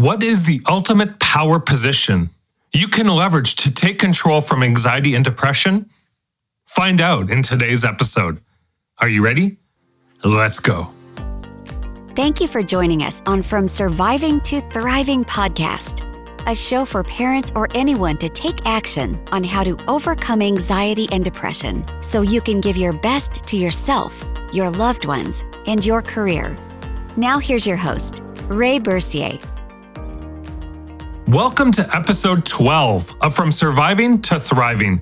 What is the ultimate power position you can leverage to take control from anxiety and depression? Find out in today's episode. Are you ready? Let's go. Thank you for joining us on From Surviving to Thriving podcast, a show for parents or anyone to take action on how to overcome anxiety and depression so you can give your best to yourself, your loved ones, and your career. Now, here's your host, Ray Bourcier. Welcome to episode 12 of From Surviving to Thriving.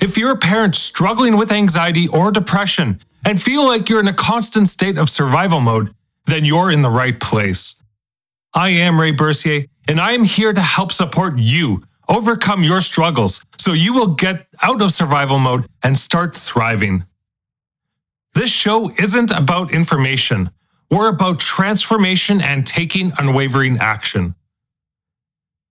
If you're a parent struggling with anxiety or depression and feel like you're in a constant state of survival mode, then you're in the right place. I am Ray Bourcier, and I am here to help support you overcome your struggles so you will get out of survival mode and start thriving. This show isn't about information, we're about transformation and taking unwavering action.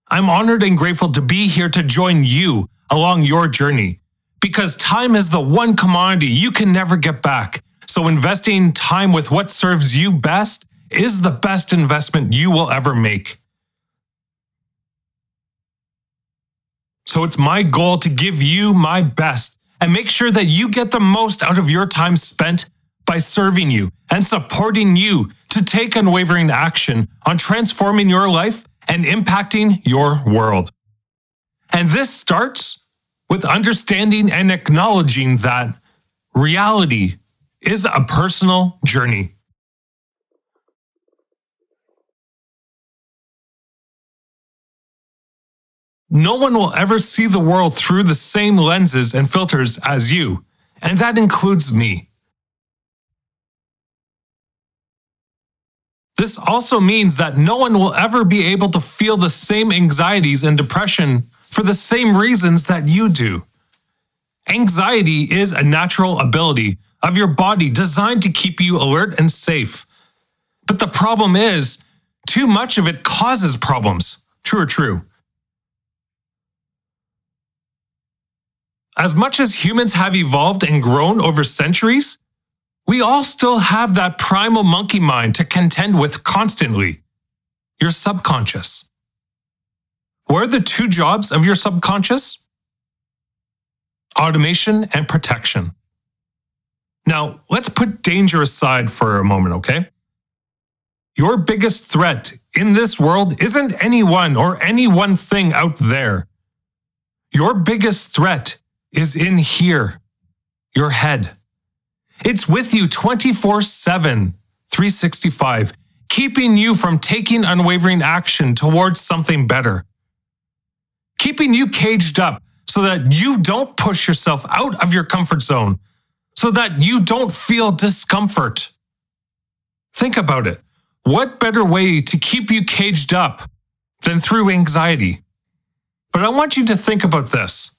I'm honored and grateful to be here to join you along your journey because time is the one commodity you can never get back. So, investing time with what serves you best is the best investment you will ever make. So, it's my goal to give you my best and make sure that you get the most out of your time spent by serving you and supporting you to take unwavering action on transforming your life and impacting your world. And this starts with understanding and acknowledging that reality is a personal journey. No one will ever see the world through the same lenses and filters as you, and that includes me. This also means that no one will ever be able to feel the same anxieties and depression for the same reasons that you do. Anxiety is a natural ability of your body designed to keep you alert and safe. But the problem is, too much of it causes problems. True or true? As much as humans have evolved and grown over centuries, we all still have that primal monkey mind to contend with constantly your subconscious. What are the two jobs of your subconscious? Automation and protection. Now, let's put danger aside for a moment, okay? Your biggest threat in this world isn't anyone or any one thing out there. Your biggest threat is in here, your head. It's with you 24 7, 365, keeping you from taking unwavering action towards something better. Keeping you caged up so that you don't push yourself out of your comfort zone, so that you don't feel discomfort. Think about it. What better way to keep you caged up than through anxiety? But I want you to think about this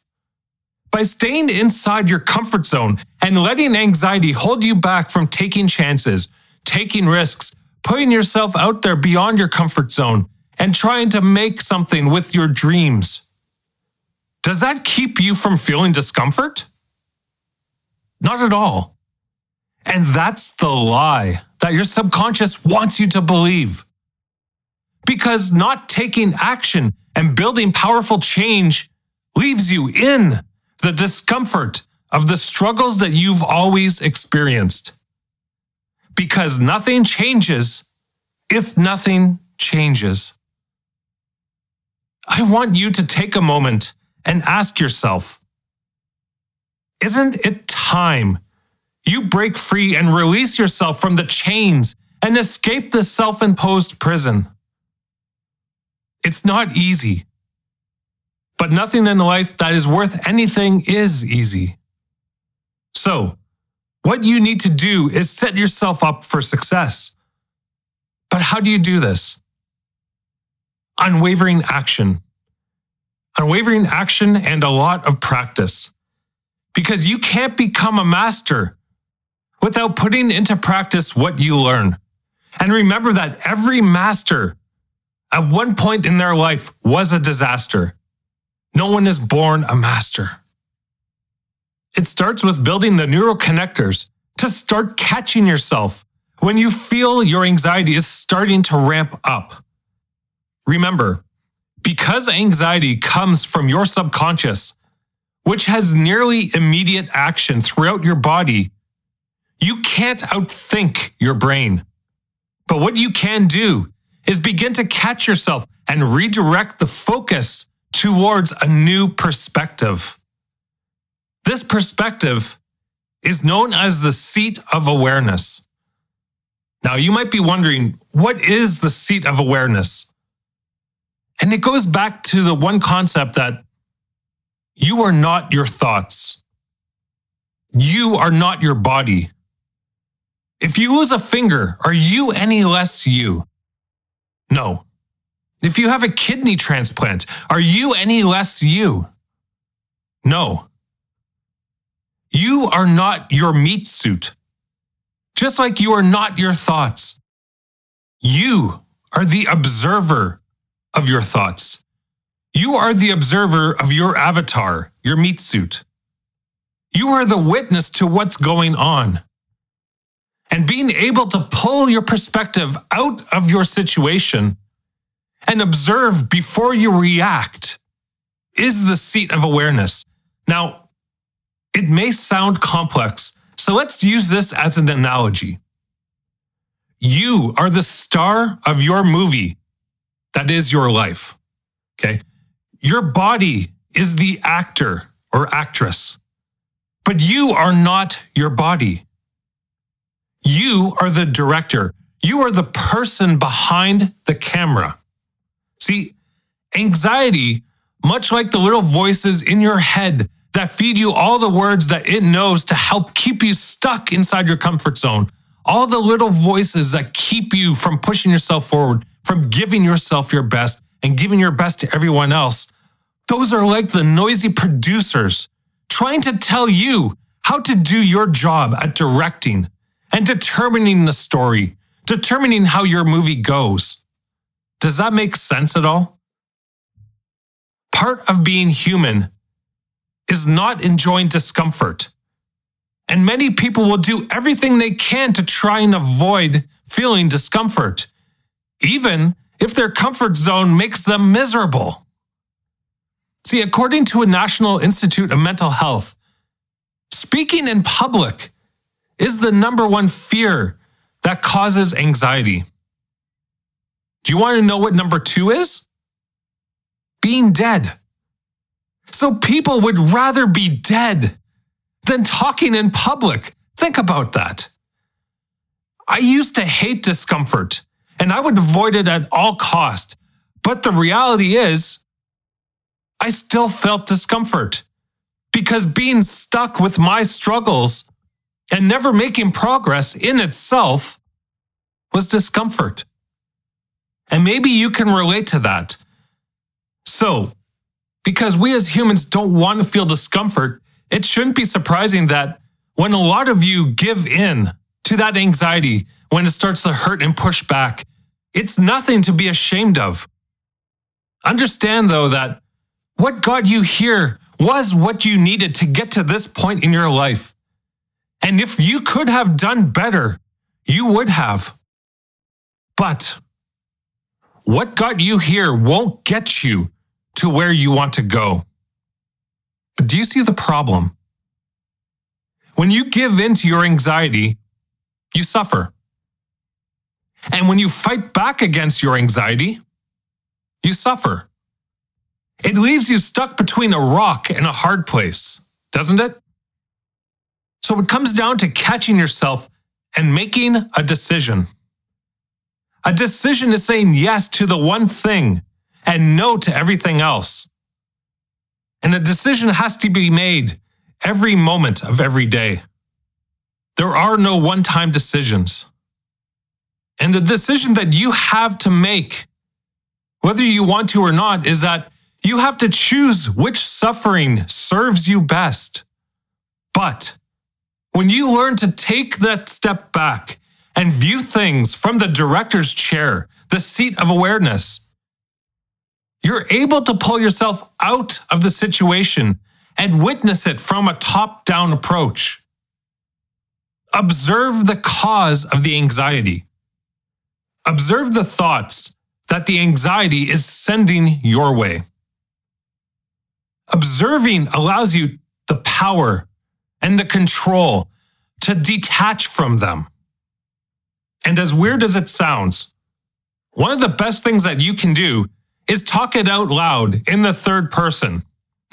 by staying inside your comfort zone and letting anxiety hold you back from taking chances, taking risks, putting yourself out there beyond your comfort zone, and trying to make something with your dreams. Does that keep you from feeling discomfort? Not at all. And that's the lie that your subconscious wants you to believe. Because not taking action and building powerful change leaves you in the discomfort of the struggles that you've always experienced. Because nothing changes if nothing changes. I want you to take a moment and ask yourself Isn't it time you break free and release yourself from the chains and escape the self imposed prison? It's not easy. But nothing in life that is worth anything is easy. So, what you need to do is set yourself up for success. But how do you do this? Unwavering action. Unwavering action and a lot of practice. Because you can't become a master without putting into practice what you learn. And remember that every master at one point in their life was a disaster. No one is born a master. It starts with building the neural connectors to start catching yourself when you feel your anxiety is starting to ramp up. Remember, because anxiety comes from your subconscious, which has nearly immediate action throughout your body, you can't outthink your brain. But what you can do is begin to catch yourself and redirect the focus towards a new perspective. This perspective is known as the seat of awareness. Now, you might be wondering, what is the seat of awareness? And it goes back to the one concept that you are not your thoughts. You are not your body. If you lose a finger, are you any less you? No. If you have a kidney transplant, are you any less you? No. You are not your meat suit, just like you are not your thoughts. You are the observer of your thoughts. You are the observer of your avatar, your meat suit. You are the witness to what's going on. And being able to pull your perspective out of your situation and observe before you react is the seat of awareness. Now, it may sound complex, so let's use this as an analogy. You are the star of your movie that is your life. Okay. Your body is the actor or actress, but you are not your body. You are the director. You are the person behind the camera. See, anxiety, much like the little voices in your head that feed you all the words that it knows to help keep you stuck inside your comfort zone, all the little voices that keep you from pushing yourself forward, from giving yourself your best and giving your best to everyone else, those are like the noisy producers trying to tell you how to do your job at directing and determining the story, determining how your movie goes. Does that make sense at all? Part of being human is not enjoying discomfort. And many people will do everything they can to try and avoid feeling discomfort, even if their comfort zone makes them miserable. See, according to a National Institute of Mental Health, speaking in public is the number one fear that causes anxiety. Do you want to know what number two is? Being dead. So people would rather be dead than talking in public. Think about that. I used to hate discomfort and I would avoid it at all cost. But the reality is, I still felt discomfort because being stuck with my struggles and never making progress in itself was discomfort. And maybe you can relate to that. So, because we as humans don't want to feel discomfort, it shouldn't be surprising that when a lot of you give in to that anxiety, when it starts to hurt and push back, it's nothing to be ashamed of. Understand, though, that what got you here was what you needed to get to this point in your life. And if you could have done better, you would have. But what got you here won't get you to where you want to go. But do you see the problem? When you give in to your anxiety, you suffer. And when you fight back against your anxiety, you suffer. It leaves you stuck between a rock and a hard place, doesn't it? So it comes down to catching yourself and making a decision. A decision is saying yes to the one thing and no to everything else. And a decision has to be made every moment of every day. There are no one time decisions. And the decision that you have to make, whether you want to or not, is that you have to choose which suffering serves you best. But when you learn to take that step back and view things from the director's chair, the seat of awareness, you're able to pull yourself out of the situation and witness it from a top down approach. Observe the cause of the anxiety. Observe the thoughts that the anxiety is sending your way. Observing allows you the power and the control to detach from them. And as weird as it sounds, one of the best things that you can do is talk it out loud in the third person.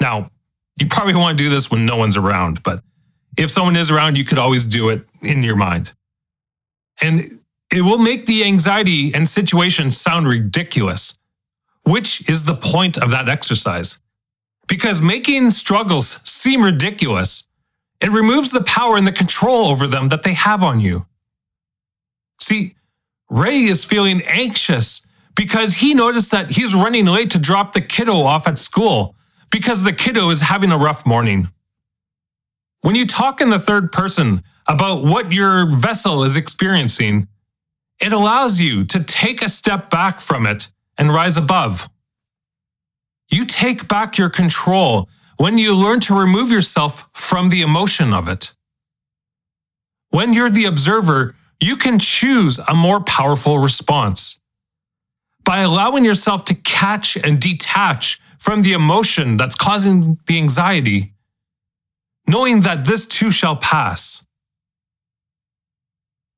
Now, you probably want to do this when no one's around, but if someone is around, you could always do it in your mind. And it will make the anxiety and situation sound ridiculous, which is the point of that exercise. Because making struggles seem ridiculous, it removes the power and the control over them that they have on you. See, Ray is feeling anxious because he noticed that he's running late to drop the kiddo off at school because the kiddo is having a rough morning. When you talk in the third person about what your vessel is experiencing, it allows you to take a step back from it and rise above. You take back your control when you learn to remove yourself from the emotion of it. When you're the observer, you can choose a more powerful response. By allowing yourself to catch and detach from the emotion that's causing the anxiety, knowing that this too shall pass.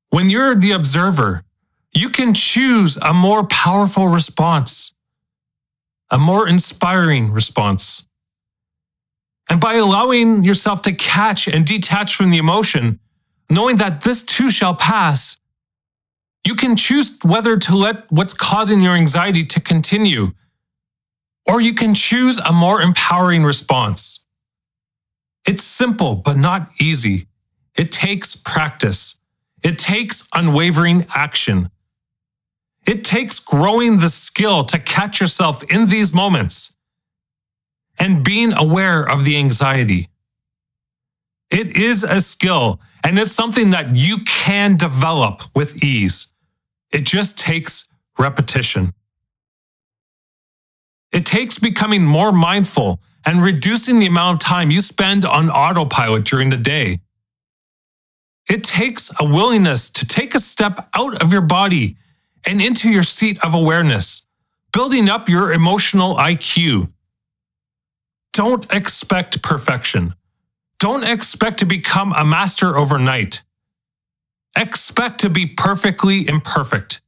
When you're the observer, you can choose a more powerful response, a more inspiring response. And by allowing yourself to catch and detach from the emotion, knowing that this too shall pass, you can choose whether to let what's causing your anxiety to continue, or you can choose a more empowering response. It's simple, but not easy. It takes practice. It takes unwavering action. It takes growing the skill to catch yourself in these moments and being aware of the anxiety. It is a skill and it's something that you can develop with ease. It just takes repetition. It takes becoming more mindful and reducing the amount of time you spend on autopilot during the day. It takes a willingness to take a step out of your body and into your seat of awareness, building up your emotional IQ. Don't expect perfection. Don't expect to become a master overnight. Expect to be perfectly imperfect.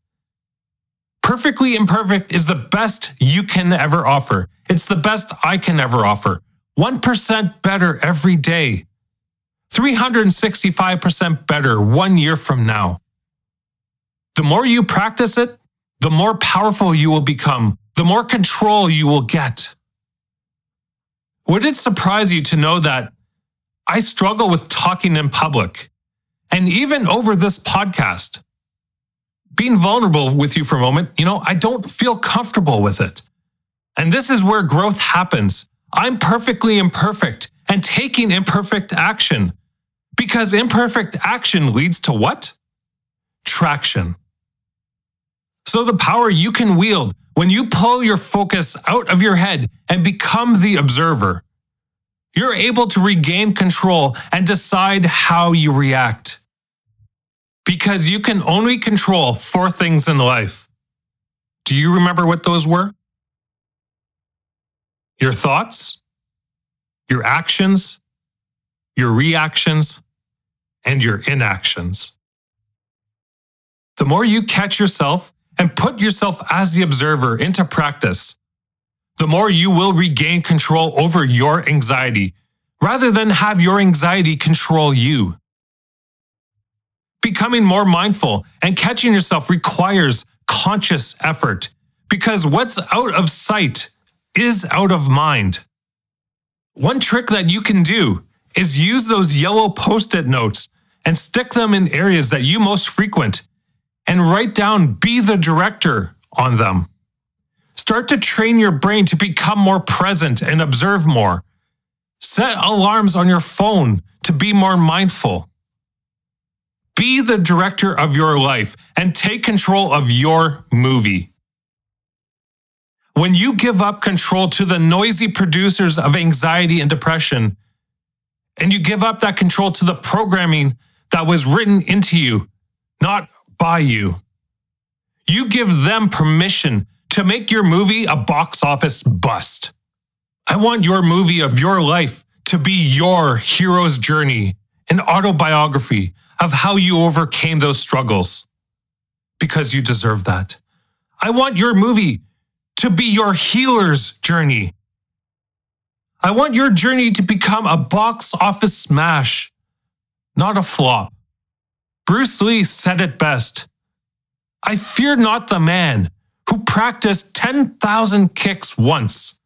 Perfectly imperfect is the best you can ever offer. It's the best I can ever offer. 1% better every day. 365% better one year from now. The more you practice it, the more powerful you will become, the more control you will get. Would it surprise you to know that I struggle with talking in public. And even over this podcast, being vulnerable with you for a moment, you know, I don't feel comfortable with it. And this is where growth happens. I'm perfectly imperfect and taking imperfect action because imperfect action leads to what? Traction. So, the power you can wield when you pull your focus out of your head and become the observer you're able to regain control and decide how you react. Because you can only control four things in life. Do you remember what those were? Your thoughts, your actions, your reactions, and your inactions. The more you catch yourself and put yourself as the observer into practice, the more you will regain control over your anxiety rather than have your anxiety control you. Becoming more mindful and catching yourself requires conscious effort because what's out of sight is out of mind. One trick that you can do is use those yellow post it notes and stick them in areas that you most frequent and write down be the director on them. Start to train your brain to become more present and observe more. Set alarms on your phone to be more mindful. Be the director of your life and take control of your movie. When you give up control to the noisy producers of anxiety and depression, and you give up that control to the programming that was written into you, not by you, you give them permission to make your movie a box office bust. I want your movie of your life to be your hero's journey, an autobiography of how you overcame those struggles. Because you deserve that. I want your movie to be your healer's journey. I want your journey to become a box office smash, not a flop. Bruce Lee said it best I fear not the man who practiced 10,000 kicks once,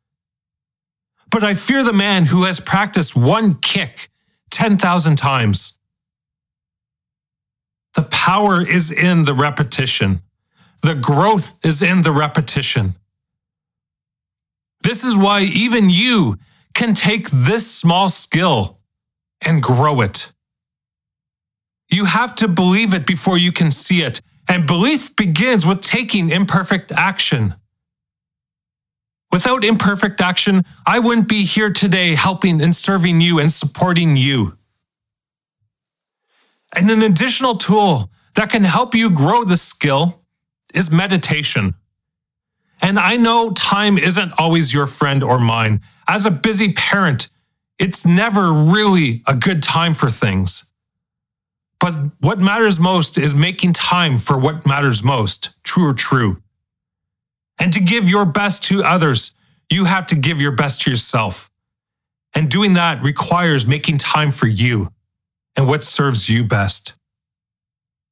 but I fear the man who has practiced one kick 10,000 times. The power is in the repetition. The growth is in the repetition. This is why even you can take this small skill and grow it. You have to believe it before you can see it. And belief begins with taking imperfect action. Without imperfect action, I wouldn't be here today helping and serving you and supporting you. And an additional tool that can help you grow the skill is meditation. And I know time isn't always your friend or mine. As a busy parent, it's never really a good time for things. But what matters most is making time for what matters most, true or true. And to give your best to others, you have to give your best to yourself. And doing that requires making time for you and what serves you best.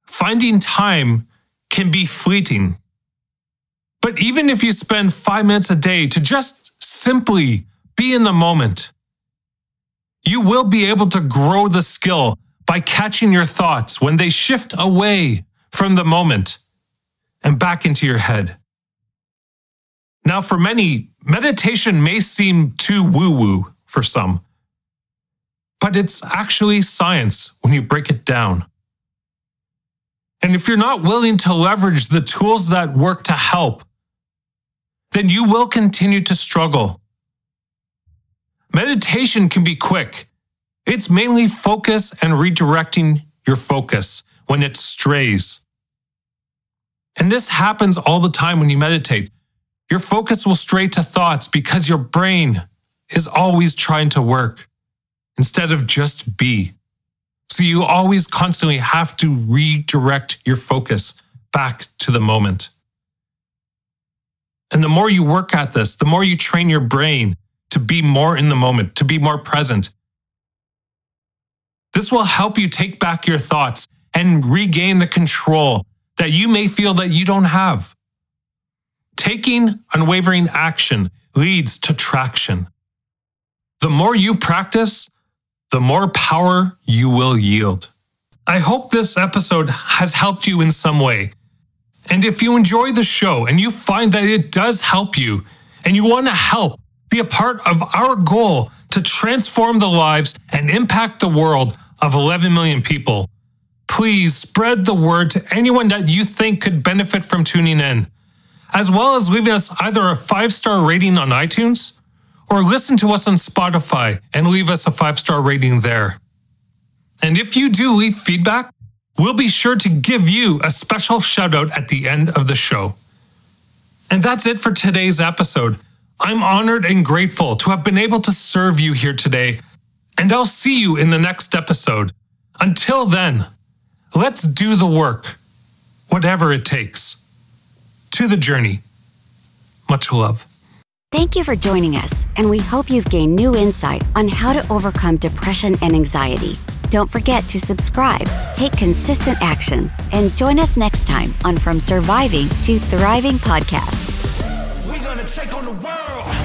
Finding time can be fleeting. But even if you spend five minutes a day to just simply be in the moment, you will be able to grow the skill by catching your thoughts when they shift away from the moment and back into your head. Now, for many, meditation may seem too woo woo for some, but it's actually science when you break it down. And if you're not willing to leverage the tools that work to help, then you will continue to struggle. Meditation can be quick. It's mainly focus and redirecting your focus when it strays. And this happens all the time when you meditate. Your focus will stray to thoughts because your brain is always trying to work instead of just be. So you always constantly have to redirect your focus back to the moment. And the more you work at this, the more you train your brain to be more in the moment, to be more present. This will help you take back your thoughts and regain the control that you may feel that you don't have. Taking unwavering action leads to traction. The more you practice, the more power you will yield. I hope this episode has helped you in some way. And if you enjoy the show and you find that it does help you and you want to help be a part of our goal to transform the lives and impact the world of 11 million people, please spread the word to anyone that you think could benefit from tuning in, as well as leaving us either a five star rating on iTunes or listen to us on Spotify and leave us a five star rating there. And if you do leave feedback, we'll be sure to give you a special shout out at the end of the show. And that's it for today's episode. I'm honored and grateful to have been able to serve you here today, and I'll see you in the next episode. Until then, let's do the work, whatever it takes. To the journey. Much love. Thank you for joining us, and we hope you've gained new insight on how to overcome depression and anxiety. Don't forget to subscribe, take consistent action, and join us next time on From Surviving to Thriving podcast. We're gonna take on the world.